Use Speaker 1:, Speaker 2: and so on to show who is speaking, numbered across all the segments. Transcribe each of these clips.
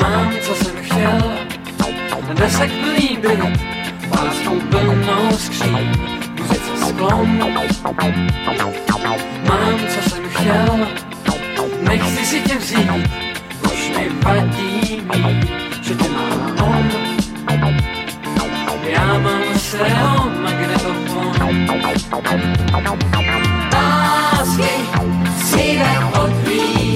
Speaker 1: Mám, co jsem chtěl, desek plný byl, láskou plnou skříň, muzice sklon. Mám, co jsem chtěl, nechci si tě vzít, už mi vadí mý, že tě má on. Já mám svého magnetofon. Lásky, cíle odvíjí.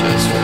Speaker 2: just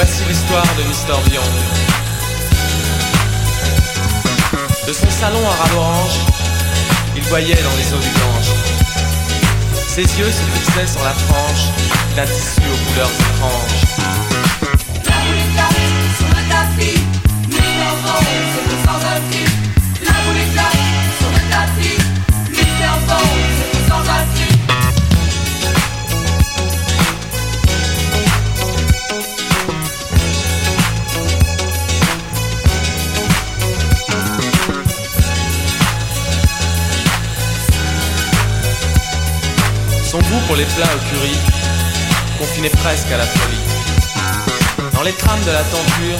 Speaker 3: Voici l'histoire de Mister Vion. De son salon à ras d'orange, il voyait dans les eaux du Gange. Ses yeux se fixaient sur la frange d'un tissu aux couleurs étranges. pour les plats au curry, confinés presque à la folie. Dans les trames de la tenture,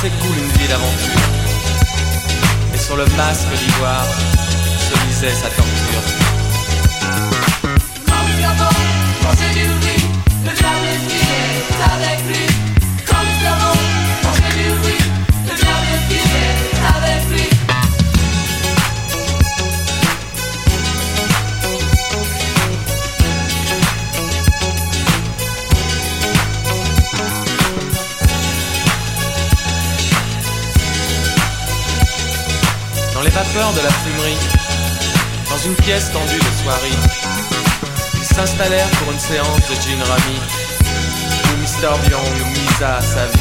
Speaker 3: s'écoule une vie d'aventure. Et sur le masque d'ivoire, se lisait sa torture.
Speaker 4: Du riz, avec lui.
Speaker 3: de la fumerie, dans une pièce tendue de soirée. Ils s'installèrent pour une séance de Gin Rami, où Mister Young misa sa vie.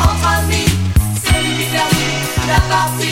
Speaker 4: Entre amis, c'est la partie.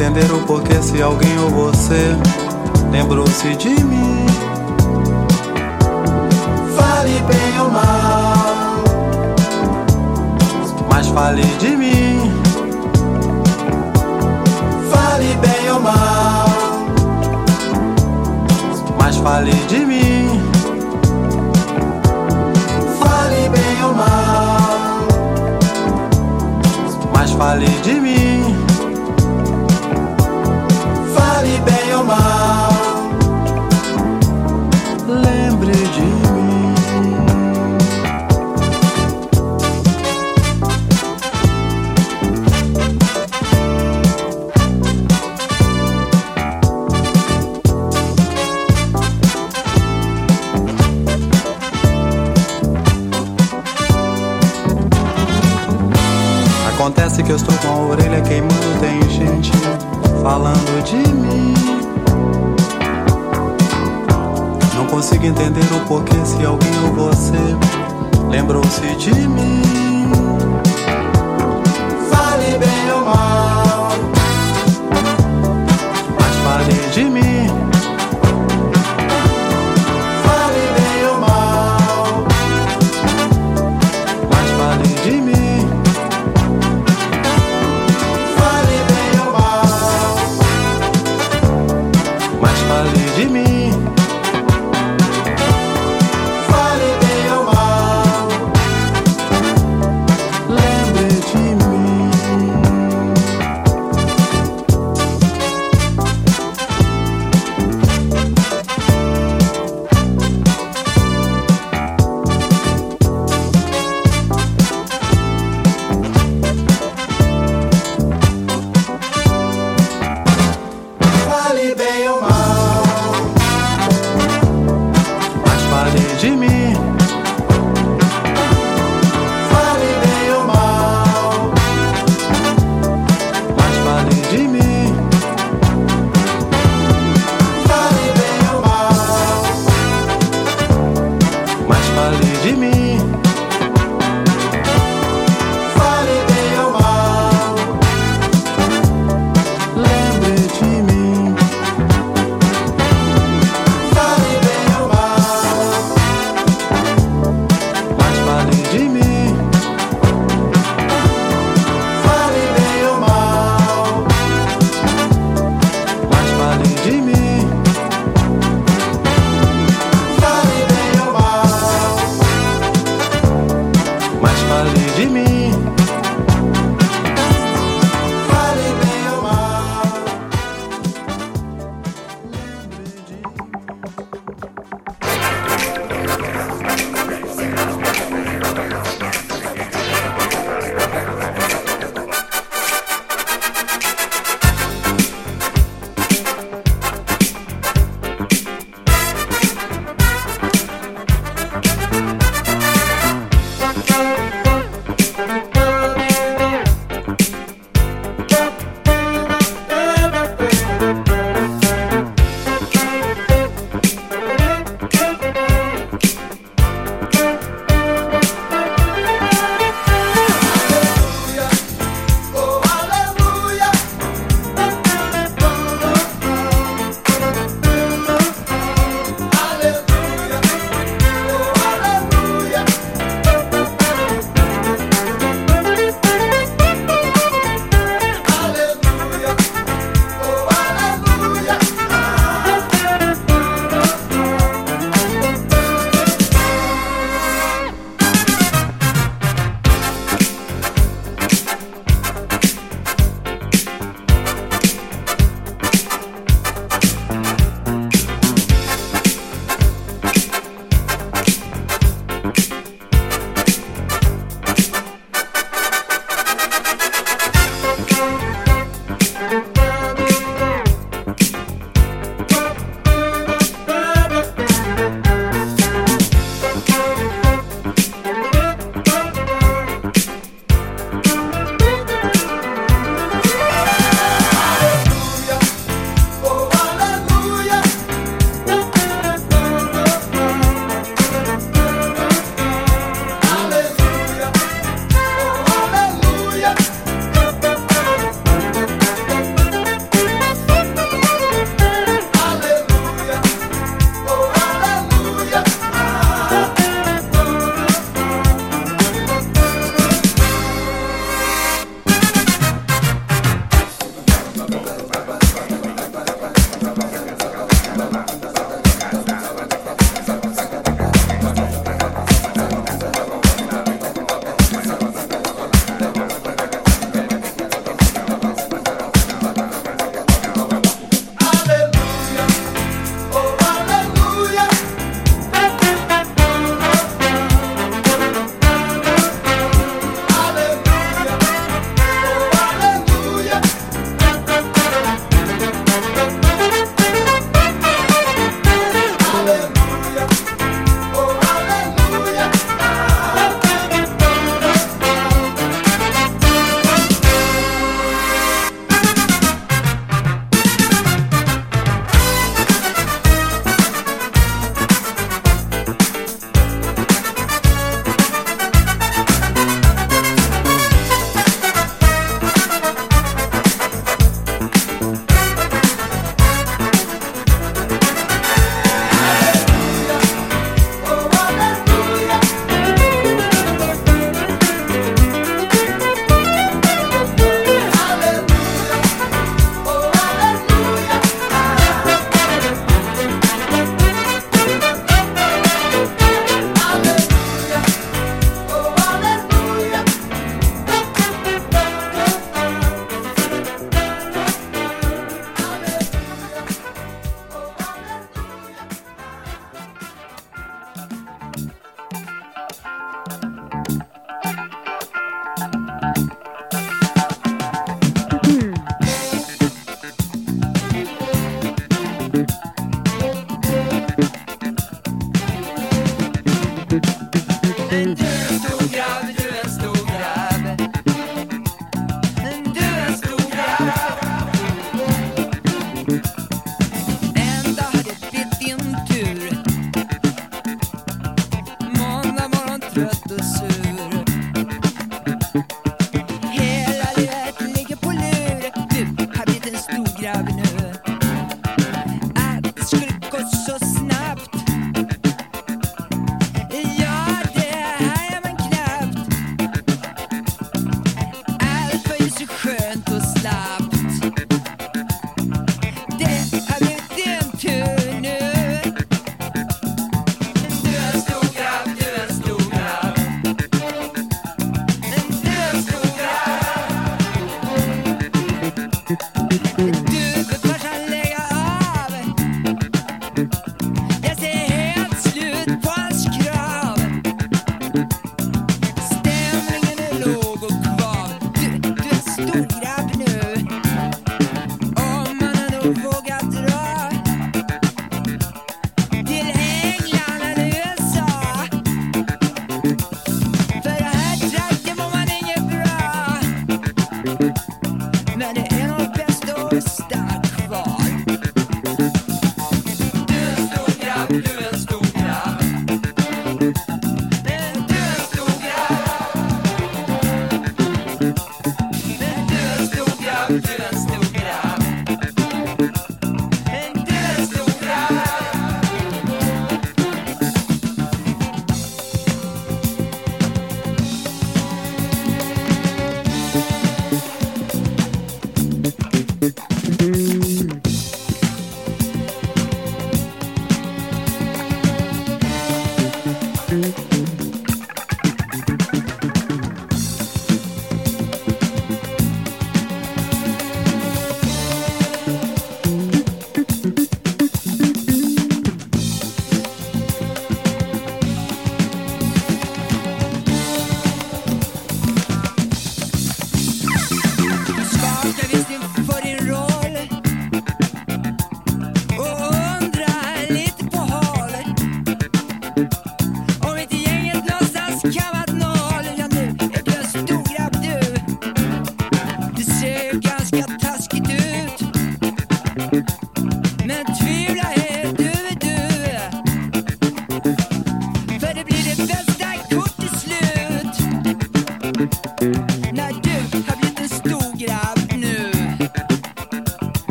Speaker 5: Entender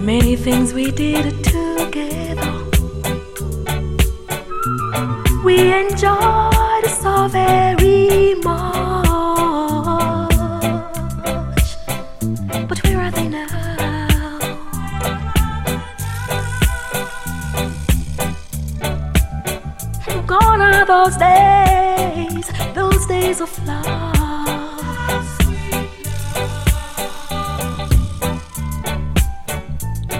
Speaker 6: Many things we did together. We enjoyed so very much. But where are they now? those days ways of love.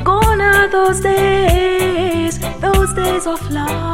Speaker 6: Gone are those days, those days of love.